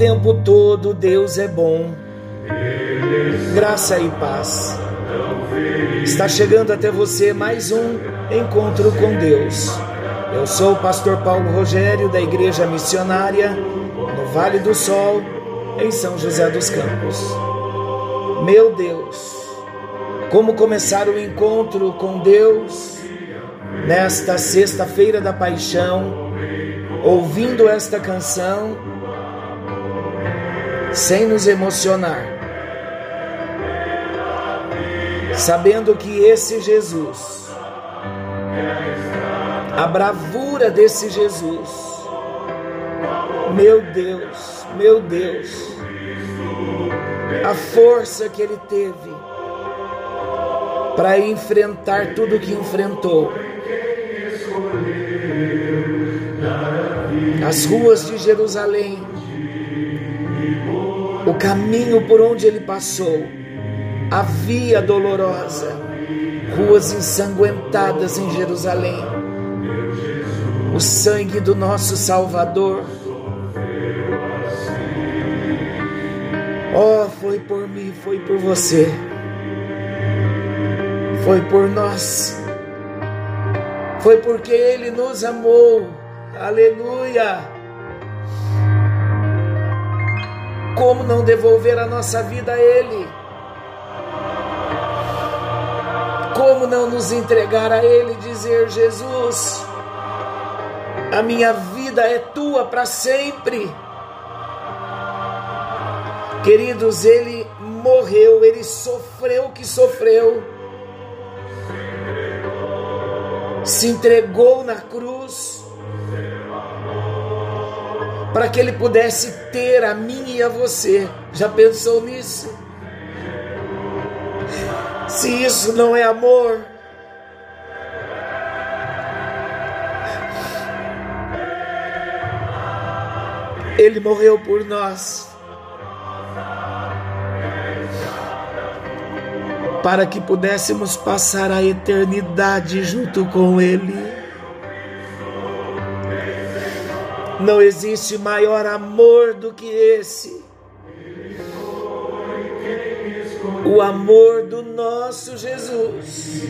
tempo todo Deus é bom. Graça e paz. Está chegando até você mais um encontro com Deus. Eu sou o pastor Paulo Rogério da Igreja Missionária no Vale do Sol, em São José dos Campos. Meu Deus, como começar o encontro com Deus nesta sexta-feira da paixão, ouvindo esta canção sem nos emocionar sabendo que esse Jesus, a bravura desse Jesus, meu Deus, meu Deus, a força que ele teve para enfrentar tudo que enfrentou. As ruas de Jerusalém, o caminho por onde ele passou, a via dolorosa, ruas ensanguentadas em Jerusalém, o sangue do nosso Salvador. Oh, foi por mim, foi por você, foi por nós, foi porque Ele nos amou, aleluia. Como não devolver a nossa vida a Ele? Como não nos entregar a Ele e dizer: Jesus, a minha vida é tua para sempre. Queridos, Ele morreu, Ele sofreu o que sofreu, se entregou na cruz para que Ele pudesse ter a mim e a você. Já pensou nisso? Se isso não é amor, Ele morreu por nós. Para que pudéssemos passar a eternidade junto com Ele. Não existe maior amor do que esse. o amor do nosso Jesus.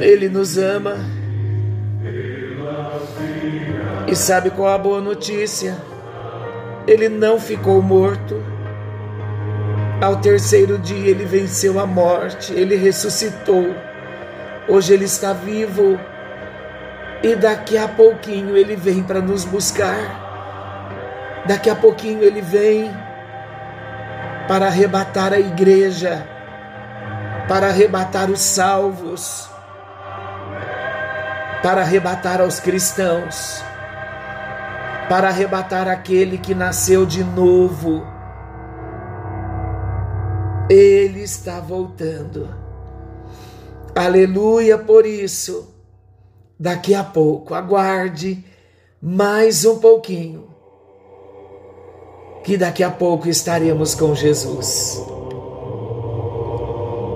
Ele nos ama. E sabe qual a boa notícia? Ele não ficou morto. Ao terceiro dia ele venceu a morte, ele ressuscitou. Hoje ele está vivo. E daqui a pouquinho ele vem para nos buscar. Daqui a pouquinho ele vem para arrebatar a igreja, para arrebatar os salvos, para arrebatar aos cristãos, para arrebatar aquele que nasceu de novo. Ele está voltando. Aleluia por isso. Daqui a pouco, aguarde mais um pouquinho que daqui a pouco estaremos com Jesus.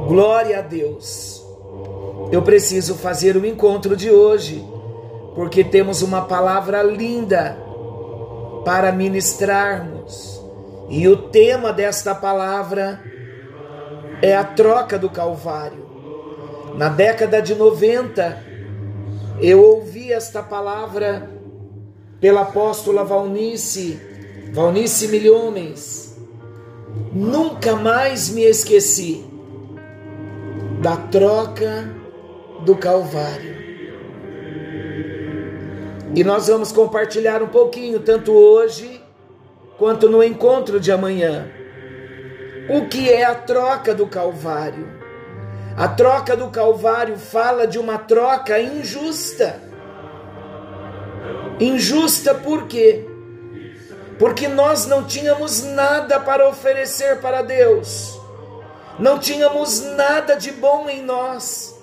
Glória a Deus. Eu preciso fazer o encontro de hoje, porque temos uma palavra linda para ministrarmos. E o tema desta palavra é a troca do Calvário. Na década de 90, eu ouvi esta palavra pela apóstola Valnice Valnice Milhomens, nunca mais me esqueci da troca do Calvário. E nós vamos compartilhar um pouquinho, tanto hoje quanto no encontro de amanhã. O que é a troca do Calvário? A troca do Calvário fala de uma troca injusta. Injusta por quê? porque nós não tínhamos nada para oferecer para Deus. Não tínhamos nada de bom em nós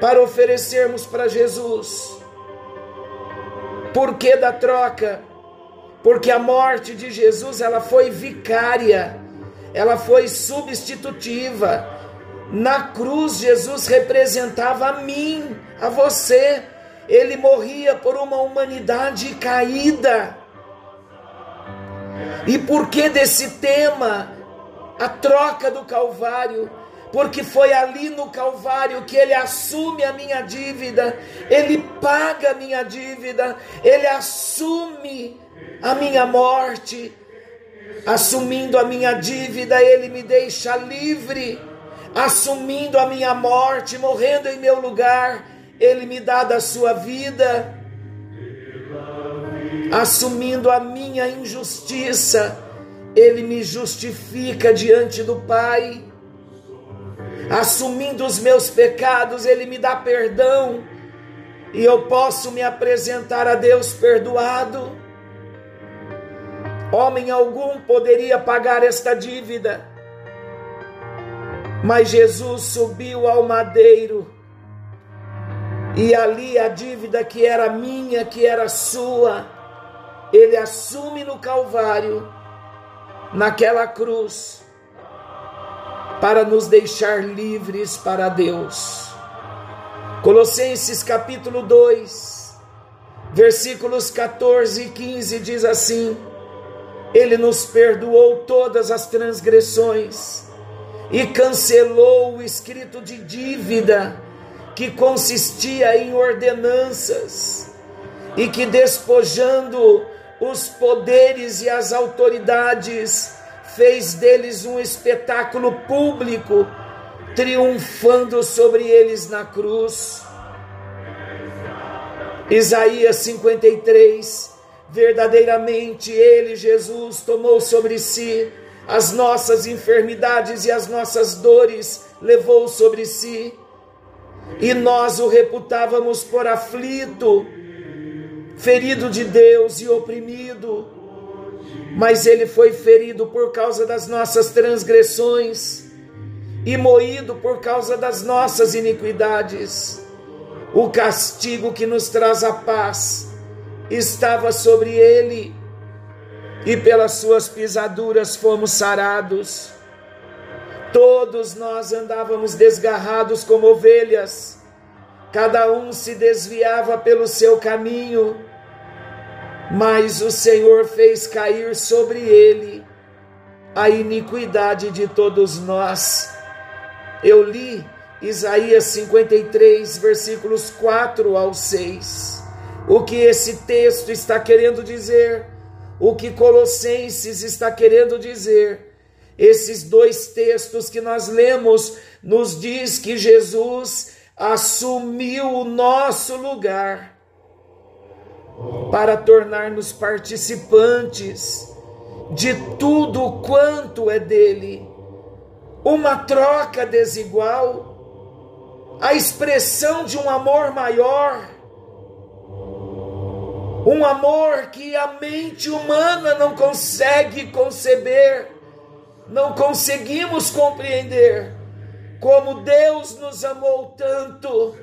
para oferecermos para Jesus. Por que da troca? Porque a morte de Jesus ela foi vicária, ela foi substitutiva. Na cruz Jesus representava a mim, a você. Ele morria por uma humanidade caída. E por que desse tema? A troca do Calvário porque foi ali no Calvário que Ele assume a minha dívida, Ele paga a minha dívida, Ele assume a minha morte, assumindo a minha dívida, Ele me deixa livre, assumindo a minha morte, morrendo em meu lugar, Ele me dá da sua vida, assumindo a minha injustiça, Ele me justifica diante do Pai. Assumindo os meus pecados, Ele me dá perdão. E eu posso me apresentar a Deus perdoado. Homem algum poderia pagar esta dívida, mas Jesus subiu ao madeiro e ali a dívida que era minha, que era sua, ele assume no Calvário, naquela cruz para nos deixar livres para Deus. Colossenses capítulo 2, versículos 14 e 15 diz assim: Ele nos perdoou todas as transgressões e cancelou o escrito de dívida que consistia em ordenanças e que despojando os poderes e as autoridades fez deles um espetáculo público, triunfando sobre eles na cruz. Isaías 53, verdadeiramente ele, Jesus, tomou sobre si as nossas enfermidades e as nossas dores, levou sobre si, e nós o reputávamos por aflito, ferido de Deus e oprimido. Mas ele foi ferido por causa das nossas transgressões e moído por causa das nossas iniquidades. O castigo que nos traz a paz estava sobre ele, e pelas suas pisaduras fomos sarados. Todos nós andávamos desgarrados como ovelhas, cada um se desviava pelo seu caminho mas o Senhor fez cair sobre ele a iniquidade de todos nós. Eu li Isaías 53, versículos 4 ao 6. O que esse texto está querendo dizer? O que Colossenses está querendo dizer? Esses dois textos que nós lemos nos diz que Jesus assumiu o nosso lugar para tornar-nos participantes de tudo quanto é dele. Uma troca desigual, a expressão de um amor maior, um amor que a mente humana não consegue conceber, não conseguimos compreender, como Deus nos amou tanto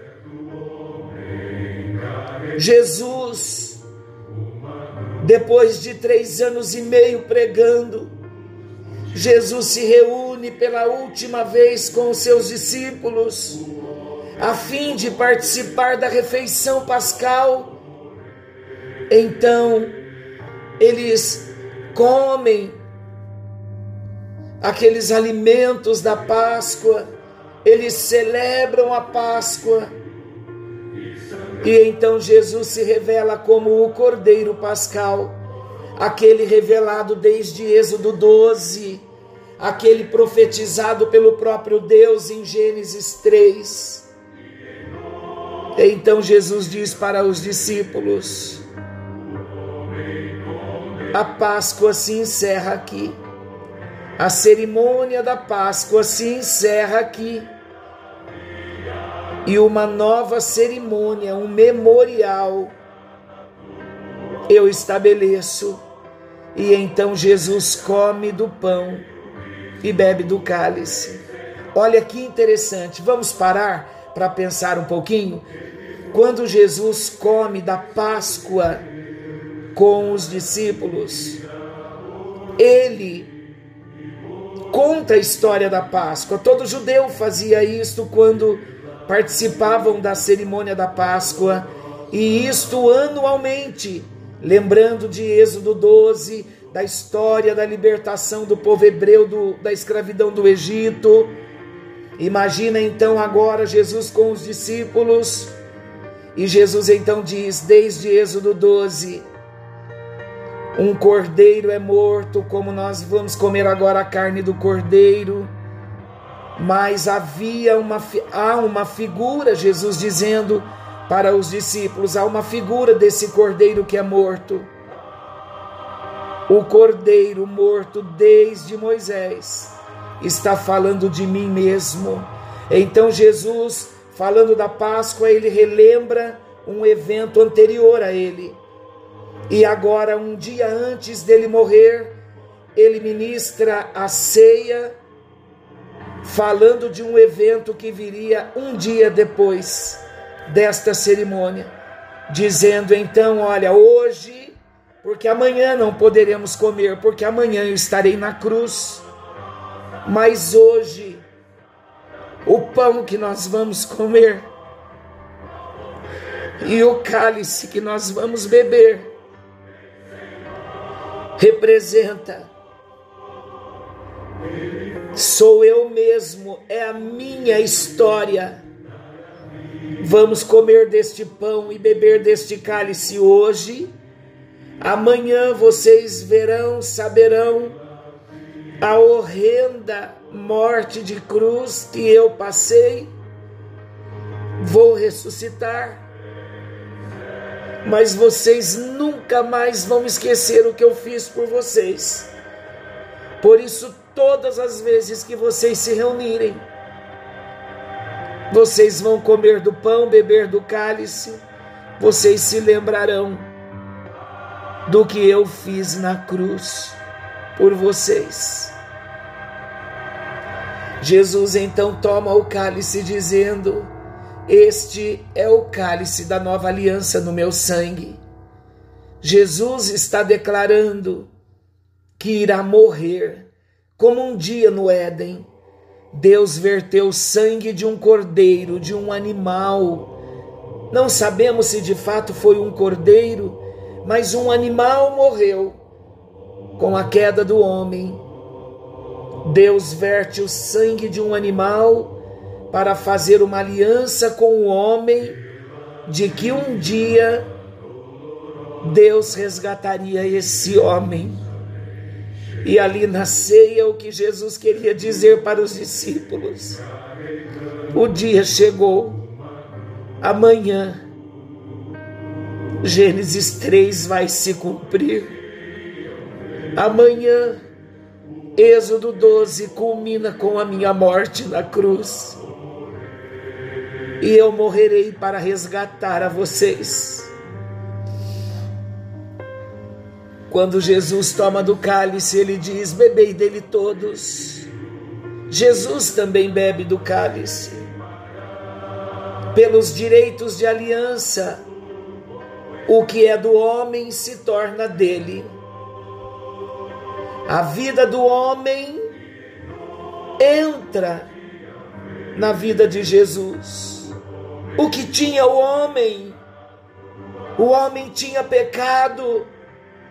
Jesus, depois de três anos e meio pregando, Jesus se reúne pela última vez com os seus discípulos, a fim de participar da refeição pascal. Então, eles comem aqueles alimentos da Páscoa, eles celebram a Páscoa e então Jesus se revela como o Cordeiro Pascal, aquele revelado desde Êxodo 12, aquele profetizado pelo próprio Deus em Gênesis 3. Então Jesus diz para os discípulos: A Páscoa se encerra aqui. A cerimônia da Páscoa se encerra aqui e uma nova cerimônia, um memorial eu estabeleço. E então Jesus come do pão e bebe do cálice. Olha que interessante, vamos parar para pensar um pouquinho? Quando Jesus come da Páscoa com os discípulos, ele conta a história da Páscoa. Todo judeu fazia isto quando participavam da cerimônia da Páscoa, e isto anualmente, lembrando de Êxodo 12, da história da libertação do povo hebreu do, da escravidão do Egito. Imagina então agora Jesus com os discípulos, e Jesus então diz, desde Êxodo 12: Um cordeiro é morto, como nós vamos comer agora a carne do cordeiro. Mas havia uma, há uma figura, Jesus dizendo para os discípulos: há uma figura desse cordeiro que é morto o cordeiro morto desde Moisés está falando de mim mesmo. Então Jesus, falando da Páscoa, ele relembra um evento anterior a ele. E agora, um dia antes dele morrer, ele ministra a ceia, falando de um evento que viria um dia depois desta cerimônia, dizendo então: Olha, hoje porque amanhã não poderemos comer, porque amanhã eu estarei na cruz. Mas hoje, o pão que nós vamos comer e o cálice que nós vamos beber representa sou eu mesmo, é a minha história. Vamos comer deste pão e beber deste cálice hoje Amanhã vocês verão, saberão a horrenda morte de cruz que eu passei. Vou ressuscitar, mas vocês nunca mais vão esquecer o que eu fiz por vocês. Por isso, todas as vezes que vocês se reunirem, vocês vão comer do pão, beber do cálice, vocês se lembrarão do que eu fiz na cruz por vocês. Jesus então toma o cálice, dizendo: Este é o cálice da nova aliança no meu sangue. Jesus está declarando que irá morrer, como um dia no Éden. Deus verteu o sangue de um cordeiro, de um animal. Não sabemos se de fato foi um cordeiro mas um animal morreu com a queda do homem. Deus verte o sangue de um animal para fazer uma aliança com o homem, de que um dia Deus resgataria esse homem. E ali na ceia o que Jesus queria dizer para os discípulos. O dia chegou, amanhã Gênesis 3 vai se cumprir. Amanhã, Êxodo 12 culmina com a minha morte na cruz. E eu morrerei para resgatar a vocês. Quando Jesus toma do cálice, ele diz: Bebei dele todos. Jesus também bebe do cálice. Pelos direitos de aliança, o que é do homem se torna dele. A vida do homem entra na vida de Jesus. O que tinha o homem? O homem tinha pecado,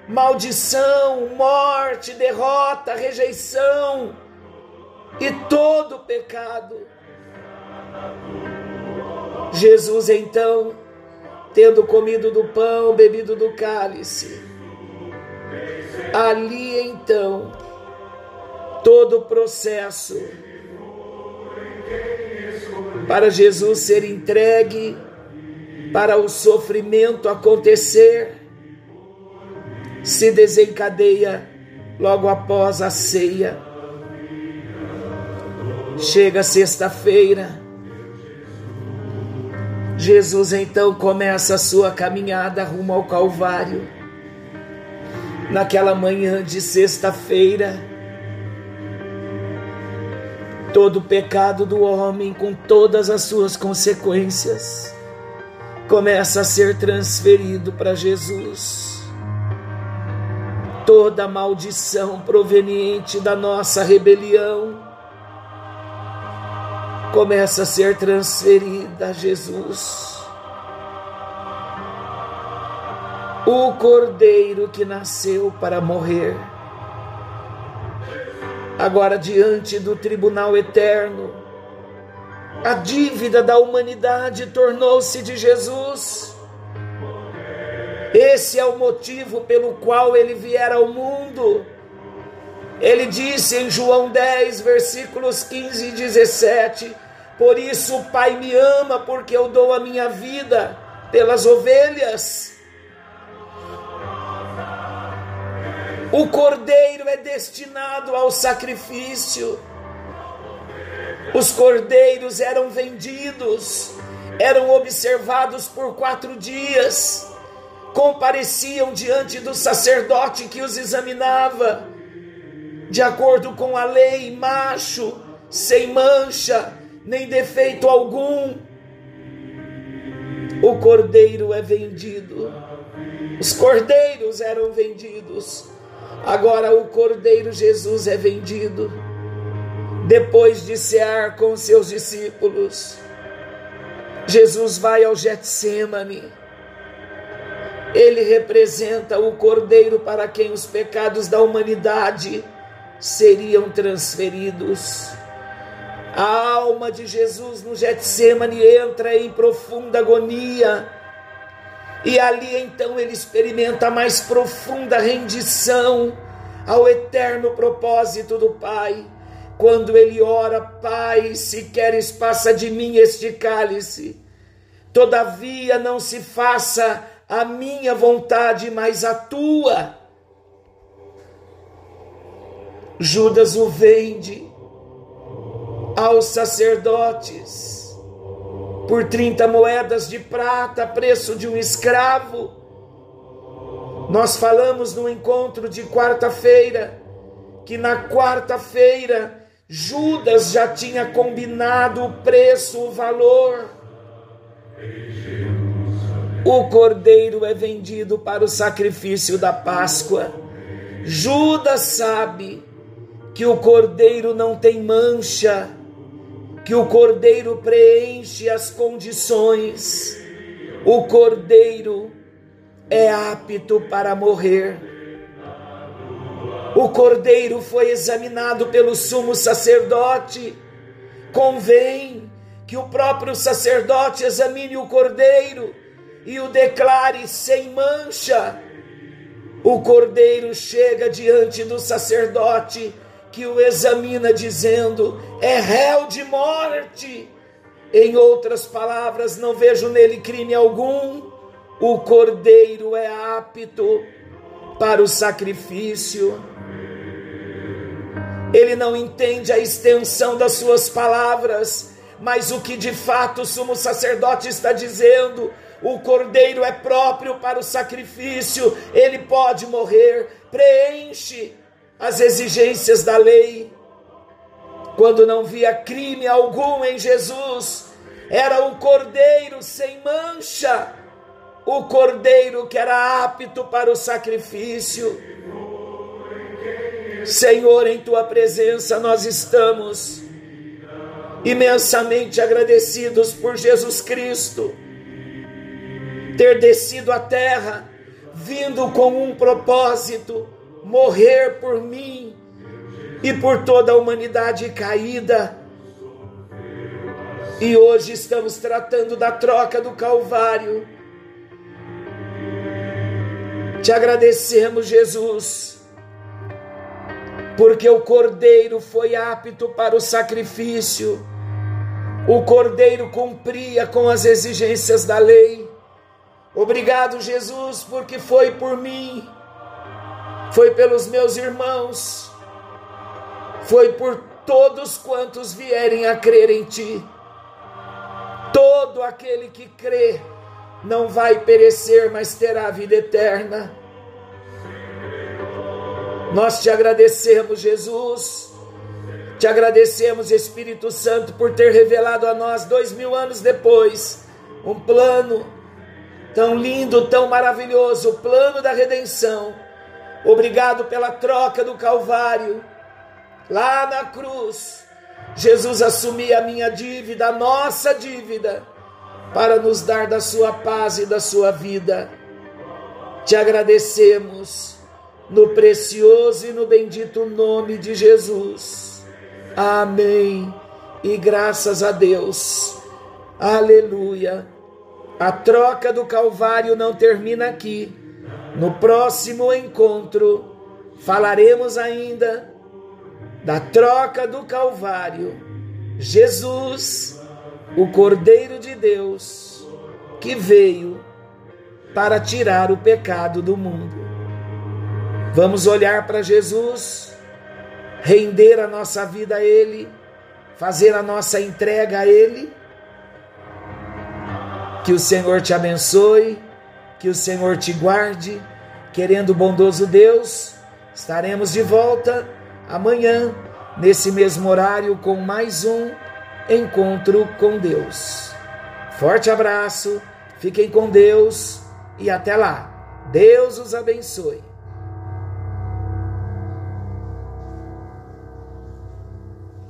maldição, morte, derrota, rejeição e todo pecado. Jesus então tendo comido do pão, bebido do cálice. Ali então, todo o processo para Jesus ser entregue, para o sofrimento acontecer, se desencadeia logo após a ceia. Chega sexta-feira, Jesus então começa a sua caminhada rumo ao Calvário. Naquela manhã de sexta-feira, todo o pecado do homem, com todas as suas consequências, começa a ser transferido para Jesus. Toda maldição proveniente da nossa rebelião começa a ser transferida a Jesus. O cordeiro que nasceu para morrer agora diante do tribunal eterno. A dívida da humanidade tornou-se de Jesus. Esse é o motivo pelo qual ele viera ao mundo. Ele disse em João 10, versículos 15 e 17: Por isso o Pai me ama, porque eu dou a minha vida pelas ovelhas. O cordeiro é destinado ao sacrifício. Os cordeiros eram vendidos, eram observados por quatro dias, compareciam diante do sacerdote que os examinava, de acordo com a lei, macho, sem mancha, nem defeito algum. O cordeiro é vendido, os cordeiros eram vendidos Agora o Cordeiro Jesus é vendido. Depois de cear com seus discípulos, Jesus vai ao Getsemane. Ele representa o Cordeiro para quem os pecados da humanidade seriam transferidos. A alma de Jesus no Getsemane entra em profunda agonia e ali então ele experimenta a mais profunda rendição ao eterno propósito do Pai. Quando ele ora, Pai, se queres, passa de mim este cálice. Todavia não se faça a minha vontade, mas a tua. Judas o vende aos sacerdotes por 30 moedas de prata, preço de um escravo. Nós falamos no encontro de quarta-feira que na quarta-feira Judas já tinha combinado o preço, o valor. O cordeiro é vendido para o sacrifício da Páscoa. Judas sabe que o cordeiro não tem mancha que o cordeiro preenche as condições, o cordeiro é apto para morrer. O cordeiro foi examinado pelo sumo sacerdote. Convém que o próprio sacerdote examine o cordeiro e o declare sem mancha. O cordeiro chega diante do sacerdote que o examina dizendo: é réu de morte. Em outras palavras, não vejo nele crime algum. O cordeiro é apto para o sacrifício. Ele não entende a extensão das suas palavras, mas o que de fato o sumo sacerdote está dizendo, o cordeiro é próprio para o sacrifício, ele pode morrer, preenche as exigências da lei. Quando não via crime algum em Jesus, era o cordeiro sem mancha, o cordeiro que era apto para o sacrifício. Senhor, em tua presença nós estamos imensamente agradecidos por Jesus Cristo ter descido à terra, vindo com um propósito morrer por mim e por toda a humanidade caída. E hoje estamos tratando da troca do Calvário. Te agradecemos, Jesus, porque o Cordeiro foi apto para o sacrifício. O Cordeiro cumpria com as exigências da lei. Obrigado, Jesus, porque foi por mim foi pelos meus irmãos, foi por todos quantos vierem a crer em Ti. Todo aquele que crê não vai perecer, mas terá vida eterna. Nós te agradecemos, Jesus, Te agradecemos, Espírito Santo, por ter revelado a nós, dois mil anos depois, um plano tão lindo, tão maravilhoso, o plano da redenção. Obrigado pela troca do Calvário, lá na cruz. Jesus assumia a minha dívida, a nossa dívida, para nos dar da sua paz e da sua vida. Te agradecemos no precioso e no bendito nome de Jesus. Amém. E graças a Deus. Aleluia. A troca do Calvário não termina aqui. No próximo encontro, falaremos ainda da troca do Calvário. Jesus, o Cordeiro de Deus, que veio para tirar o pecado do mundo. Vamos olhar para Jesus, render a nossa vida a Ele, fazer a nossa entrega a Ele. Que o Senhor te abençoe, que o Senhor te guarde. Querendo o bondoso Deus, estaremos de volta amanhã, nesse mesmo horário, com mais um encontro com Deus. Forte abraço, fiquem com Deus e até lá. Deus os abençoe.